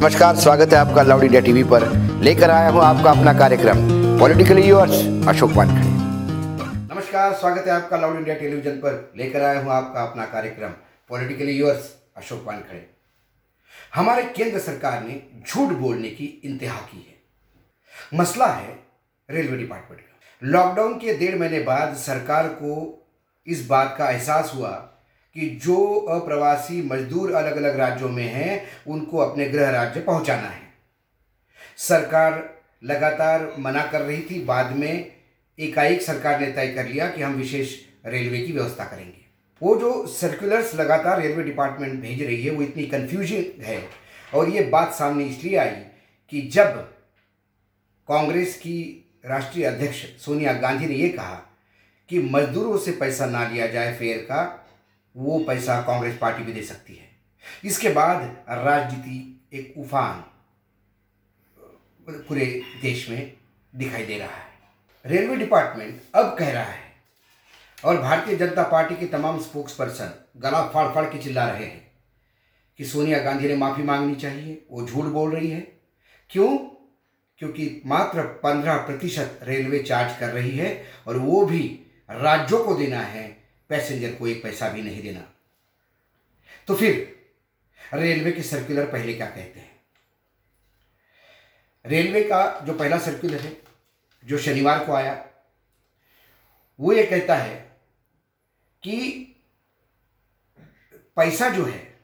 नमस्कार, स्वागत है आपका लाउड इंडिया टीवी पर। लेकर आया हूँ आपका अपना कार्यक्रम, पॉलिटिकली यूर्स अशोक वानखड़े। नमस्कार, स्वागत है आपका लाउड इंडिया टेलीविज़न पर। लेकर आया हूँ आपका अपना कार्यक्रम, पॉलिटिकली यूर्स अशोक वानखड़े। हमारे केंद्र सरकार ने झूठ बोलने की इंतहा की है। मसला है रेलवे डिपार्टमेंट का। लॉकडाउन के डेढ़ महीने बाद सरकार को इस बात का एहसास हुआ कि जो अप्रवासी मजदूर अलग अलग राज्यों में हैं, उनको अपने गृह राज्य पहुंचाना है। सरकार लगातार मना कर रही थी, बाद में एकाएक सरकार ने तय कर लिया कि हम विशेष रेलवे की व्यवस्था करेंगे। वो जो सर्कुलर्स लगातार रेलवे डिपार्टमेंट भेज रही है, वो इतनी कन्फ्यूज़न है। और ये बात सामने इसलिए आई कि जब कांग्रेस की राष्ट्रीय अध्यक्ष सोनिया गांधी ने ये कहा कि मजदूरों से पैसा ना लिया जाए फेयर का वो पैसा कांग्रेस पार्टी भी दे सकती है। इसके बाद राजनीति एक उफान, पूरे देश में दिखाई दे रहा है। रेलवे डिपार्टमेंट अब कह रहा है, और भारतीय जनता पार्टी के तमाम स्पोक्स पर्सन गला फाड़ फाड़ के चिल्ला रहे हैं कि सोनिया गांधी ने माफ़ी मांगनी चाहिए। वो झूठ बोल रही है। क्यों? क्योंकि मात्र पंद्रह प्रतिशत रेलवे चार्ज कर रही है, और वो भी राज्यों को देना है पैसेंजर को एक पैसा भी नहीं देना। तो फिर रेलवे के सर्कुलर पहले क्या कहते हैं? रेलवे का जो पहला सर्कुलर है, जो शनिवार को आया, वो ये कहता है कि पैसा जो है,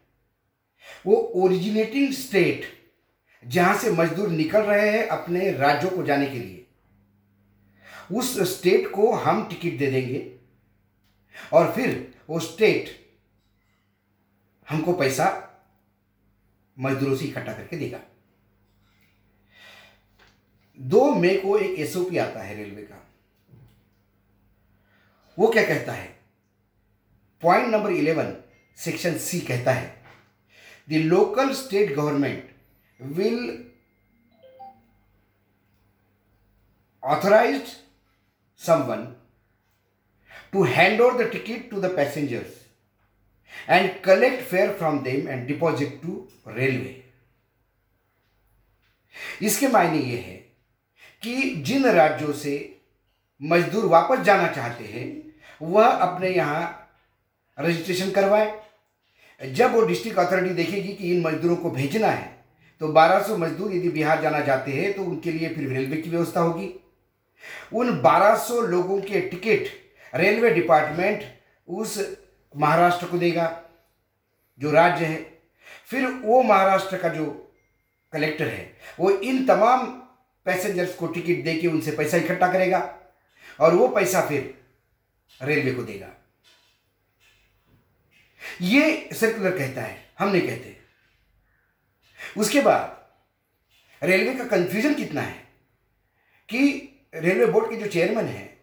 वो ओरिजिनेटिंग स्टेट जहाँ से मजदूर निकल रहे हैं अपने राज्यों को जाने के लिए, उस स्टेट को हम टिकट दे देंगे। और फिर वो स्टेट हमको पैसा मजदूरों से इकट्ठा करके देगा। दो मई को एक एसओपी आता है रेलवे का। वो क्या कहता है? Point number eleven section C कहता है the local state government will authorise someone to hand over the ticket to the passengers and collect fare from them and deposit to railway. इसके मायने ये है कि जिन राज्यों से मजदूर वापस जाना चाहते हैं, वह अपने यहाँ रजिस्ट्रेशन करवाए। जब वो डिस्ट्रिक्ट अथॉरिटी देखेगी कि इन मजदूरों को भेजना है तो 1200 मजदूर यदि बिहार जाना चाहते हैं तो उनके लिए फिर रेलवे की व्यवस्था होगी। उन 1200 लोगों के टिकट रेलवे डिपार्टमेंट उस महाराष्ट्र को देगा, जो राज्य है। फिर वो महाराष्ट्र का जो कलेक्टर है, वो इन तमाम पैसेंजर्स को टिकट दे के उनसे पैसा इकट्ठा करेगा और वो पैसा फिर रेलवे को देगा। ये सर्कुलर कहता है हम नहीं कहते उसके बाद रेलवे का कंफ्यूजन कितना है कि रेलवे बोर्ड के जो चेयरमैन है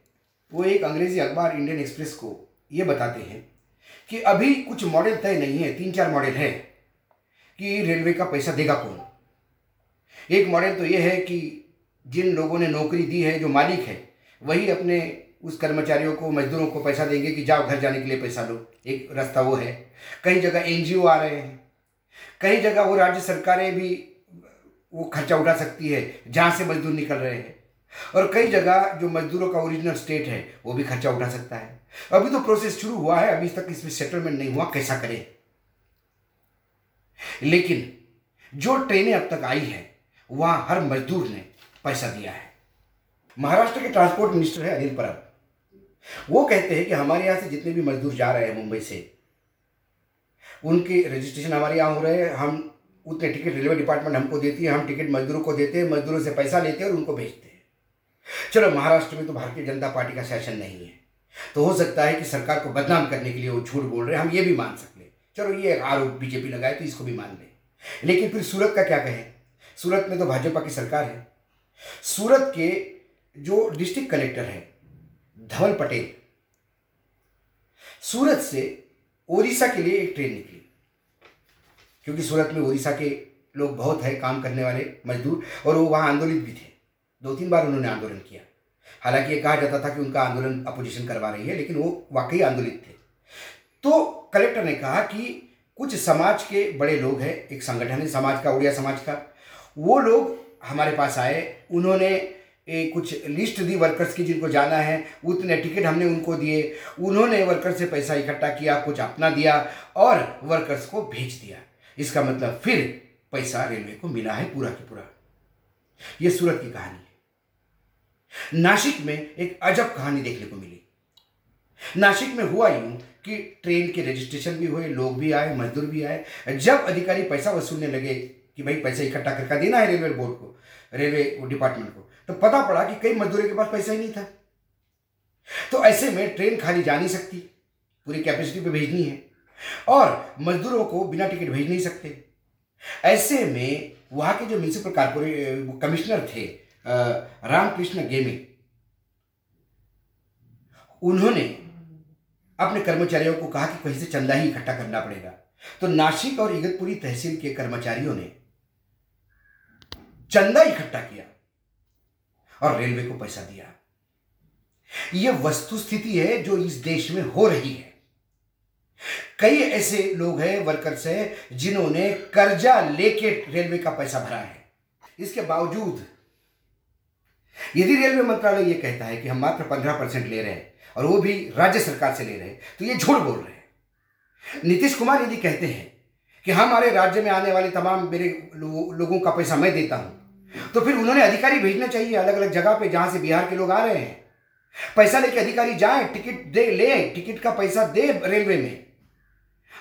वो एक अंग्रेज़ी अखबार इंडियन एक्सप्रेस को ये बताते हैं कि अभी कुछ मॉडल तय नहीं है, तीन चार मॉडल है कि रेलवे का पैसा देगा कौन। एक मॉडल तो ये है कि जिन लोगों ने नौकरी दी है, जो मालिक है, वही अपने उस कर्मचारियों को, मजदूरों को पैसा देंगे कि जाओ घर जाने के लिए पैसा लो। एक रास्ता वो है। कई जगह एनजीओ आ रहे हैं। कई जगह वो राज्य सरकारें भी वो खर्चा उठा सकती है, जहाँ से मजदूर निकल रहे हैं। और कई जगह जो मजदूरों का ओरिजिनल स्टेट है, वो भी खर्चा उठा सकता है। अभी तो प्रोसेस शुरू हुआ है, अभी तक इसमें सेटलमेंट नहीं हुआ, कैसा करें? लेकिन जो ट्रेनें अब तक आई है, वहाँ हर मजदूर ने पैसा दिया है। महाराष्ट्र के ट्रांसपोर्ट मिनिस्टर है अनिल परब। वो कहते हैं कि हमारे यहाँ से जितने भी मजदूर जा रहे हैं मुंबई से, उनके रजिस्ट्रेशन हमारे यहाँ हो रहे हैं। हम उतने टिकट रेलवे डिपार्टमेंट हमको देती है, हम टिकट मजदूरों को देते हैं, मजदूरों से पैसा लेते हैं और उनको भेजते हैं। चलो महाराष्ट्र में तो भारतीय जनता पार्टी का शासन नहीं है। तो हो सकता है कि सरकार को बदनाम करने के लिए वो झूठ बोल रहे हैं, हम ये भी मान सकते चलो ये आरोप बीजेपी लगाए तो इसको भी मान लें। लेकिन फिर सूरत का क्या कहें? सूरत में तो भाजपा की सरकार है। सूरत के जो डिस्ट्रिक्ट कलेक्टर है, धवल पटेल, सूरत से ओडिशा के लिए एक ट्रेन निकली। क्योंकि सूरत में ओडिशा के लोग बहुत है, काम करने वाले, मजदूर, और वो वहाँ आंदोलित भी थे। दो तीन बार उन्होंने आंदोलन किया। हालाँकि ये कहा जाता था कि उनका आंदोलन अपोजिशन करवा रही है लेकिन वो वाकई आंदोलित थे। तो कलेक्टर ने कहा कि कुछ समाज के बड़े लोग हैं एक संगठन है समाज का उड़िया समाज का वो लोग हमारे पास आए उन्होंने ए, कुछ लिस्ट दी वर्कर्स की जिनको जाना है उतने टिकट हमने उनको दिए उन्होंने वर्कर्स से पैसा इकट्ठा किया कुछ अपना दिया और वर्कर्स को भेज दिया। इसका मतलब फिर पैसा रेलवे को मिला है पूरा की पूरा। यह सूरत की कहानी। नासिक में एक अजब कहानी देखने को मिली। नासिक में हुआ यूँ कि ट्रेन के रजिस्ट्रेशन भी हुए, लोग भी आए, मजदूर भी आए। जब अधिकारी पैसा वसूलने लगे कि भाई पैसा इकट्ठा करके देना है रेलवे बोर्ड को, रेलवे डिपार्टमेंट को तो पता पड़ा कि कई मजदूरों के पास पैसा ही नहीं था। तो ऐसे में ट्रेन खाली जा नहीं सकती, पूरी कैपेसिटी पे भेजनी है। और मजदूरों को बिना टिकट भेज नहीं सकते। ऐसे में वहाँ के जो म्यूनिसिपल कारपोरेट कमिश्नर थे रामकृष्ण गेमी। उन्होंने अपने कर्मचारियों को कहा कि कहीं से चंदा ही इकट्ठा करना पड़ेगा। तो नासिक और इगतपुरी तहसील के कर्मचारियों ने चंदा इकट्ठा किया और रेलवे को पैसा दिया। यह वस्तु स्थिति है जो इस देश में हो रही है। कई ऐसे लोग हैं, वर्कर्स हैं, जिन्होंने कर्जा लेके रेलवे का पैसा भरा है। इसके बावजूद यदि रेलवे मंत्रालय यह कहता है कि हम मात्र पंद्रह परसेंट ले रहे हैं और वो भी राज्य सरकार से ले रहे हैं तो ये झूठ बोल रहे हैं। नीतीश कुमार यदि कहते हैं कि हमारे राज्य में आने वाले तमाम मेरे लो, लोगों का पैसा मैं देता हूँ तो फिर उन्होंने अधिकारी भेजना चाहिए अलग अलग जगह पे जहाँ से बिहार के लोग आ रहे हैं। पैसा लेके अधिकारी जाए टिकट दे ले टिकट का पैसा दे रेलवे में।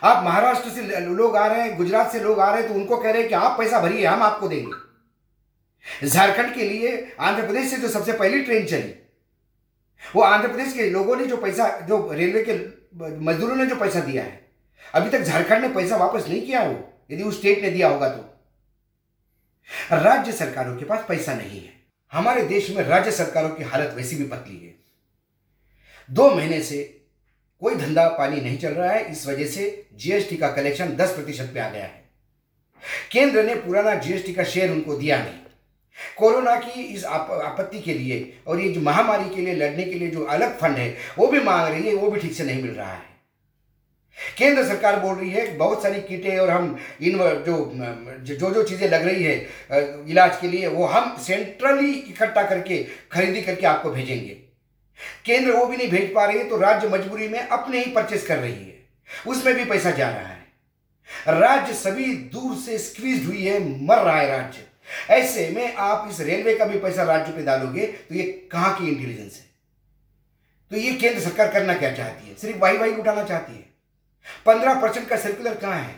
आप महाराष्ट्र से लोग आ रहे हैं गुजरात से लोग आ रहे हैं तो उनको कह रहे हैं कि आप पैसा भरिए हम आपको देंगे। झारखंड के लिए आंध्र प्रदेश से जो सबसे पहली ट्रेन चली, वो आंध्र प्रदेश के लोगों ने जो पैसा, जो रेलवे के मजदूरों ने जो पैसा दिया है, अभी तक झारखंड ने पैसा वापस नहीं किया वो यदि उस स्टेट ने दिया होगा तो। राज्य सरकारों के पास पैसा नहीं है। हमारे देश में राज्य सरकारों की हालत वैसी भी पतली है। दो महीने से कोई धंधा पानी नहीं चल रहा है, इस वजह से जीएसटी का कलेक्शन दस प्रतिशत पे आ गया है। केंद्र ने पुराना जीएसटी का शेयर उनको दिया नहीं। कोरोना की इस आप, आपत्ति के लिए और ये जो महामारी के लिए लड़ने के लिए जो अलग फंड है वो भी मांग रही है वो भी ठीक से नहीं मिल रहा है। केंद्र सरकार बोल रही है बहुत सारी किटें और हम इन जो जो जो चीज़ें लग रही है इलाज के लिए वो हम सेंट्रली इकट्ठा करके खरीदी करके आपको भेजेंगे। केंद्र वो भी नहीं भेज पा रही है तो राज्य मजबूरी में अपने ही परचेस कर रही है। उसमें भी पैसा जा रहा है। राज्य सभी दूर से स्क्वीज हुई है मर रहा है राज्य। ऐसे में आप इस रेलवे का भी पैसा राज्य पे डालोगे तो ये कहाँ की इंटेलिजेंस है? तो ये केंद्र सरकार करना क्या चाहती है? सिर्फ़ वाई वाई उठाना चाहती है। पंद्रह परसेंट का सर्कुलर कहाँ है?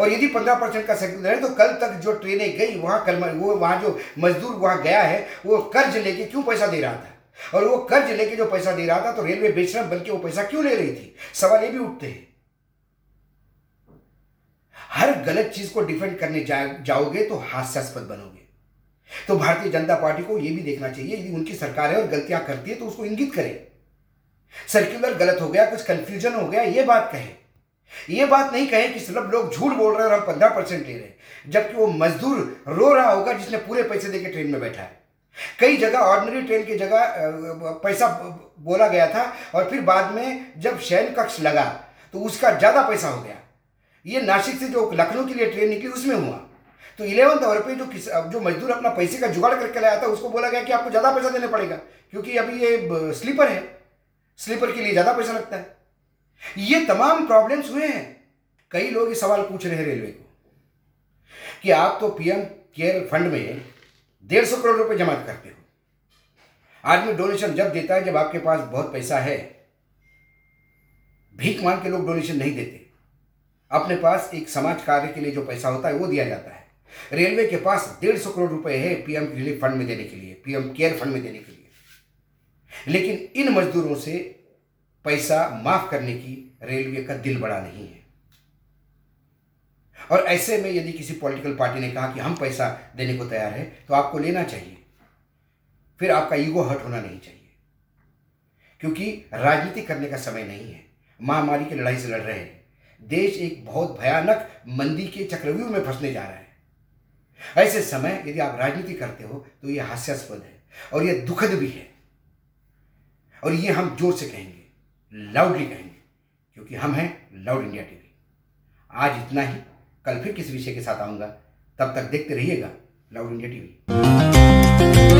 और यदि पंद्रह परसेंट का सर्कुलर है तो कल तक जो ट्रेनें गई, वहाँ कर्म वो, वहाँ जो मजदूर वहाँ गया है, वो कर्ज लेके क्यों पैसा दे रहा था? और वो कर्ज लेके जो पैसा दे रहा था तो रेलवे बेचरम बल्कि वो पैसा क्यों ले रही थी? सवाल ये भी उठते हैं। हर गलत चीज़ को डिफेंड करने जा, जाओगे तो हास्यास्पद बनोगे। तो भारतीय जनता पार्टी को यह भी देखना चाहिए यदि उनकी सरकार है और गलतियाँ करती है तो उसको इंगित करे। सर्कुलर गलत हो गया कुछ कंफ्यूजन हो गया ये बात कहे। ये बात नहीं कहे कि सब लोग झूठ बोल रहे हैं और हम पंद्रह परसेंट ले रहे हैं जबकि वो मजदूर रो रहा होगा जिसने पूरे पैसे देके ट्रेन में बैठा है। कई जगह ऑर्डनरी ट्रेन की जगह पैसा बोला गया था और फिर बाद में जब शयन कक्ष लगा तो उसका ज़्यादा पैसा हो गया। ये नासिक से जो लखनऊ के लिए ट्रेन निकली, उसमें हुआ। तो इलेवंथ आवर पे जो किस जो मजदूर अपना पैसे का जुगाड़ करके लाया था, उसको बोला गया कि आपको ज़्यादा पैसा देना पड़ेगा, क्योंकि अभी ये स्लीपर है। स्लीपर के लिए ज़्यादा पैसा लगता है। ये तमाम प्रॉब्लम्स हुए हैं। कई लोग ये सवाल पूछ रहे हैं रेलवे को कि आप तो पीएम केयर फंड में डेढ़ सौ करोड़ रुपए जमा करते हो। आदमी डोनेशन जब देता है, जब आपके पास बहुत पैसा है, भीख मांग के लोग डोनेशन नहीं देते। अपने पास एक समाज कार्य के लिए जो पैसा होता है, वो दिया जाता है। रेलवे के पास डेढ़ सौ करोड़ रुपए है पीएम रिलीफ फंड में देने के लिए, पीएम केयर फंड में देने के लिए। लेकिन इन मजदूरों से पैसा माफ़ करने की रेलवे का दिल बड़ा नहीं है। और ऐसे में यदि किसी पॉलिटिकल पार्टी ने कहा कि हम पैसा देने को तैयार है तो आपको लेना चाहिए। फिर आपका ईगो हर्ट होना नहीं चाहिए। क्योंकि राजनीति करने का समय नहीं है। महामारी की लड़ाई से लड़ रहे हैं। देश एक बहुत भयानक मंदी के चक्रव्यूह में फंसने जा रहा है। ऐसे समय यदि आप राजनीति करते हो तो यह हास्यास्पद है और यह दुखद भी है। और ये हम ज़ोर से कहेंगे लाउडली कहेंगे, क्योंकि हम हैं लाउड इंडिया टीवी आज इतना ही। कल फिर किस विषय के साथ आऊँगा। तब तक देखते रहिएगा लाउड इंडिया टीवी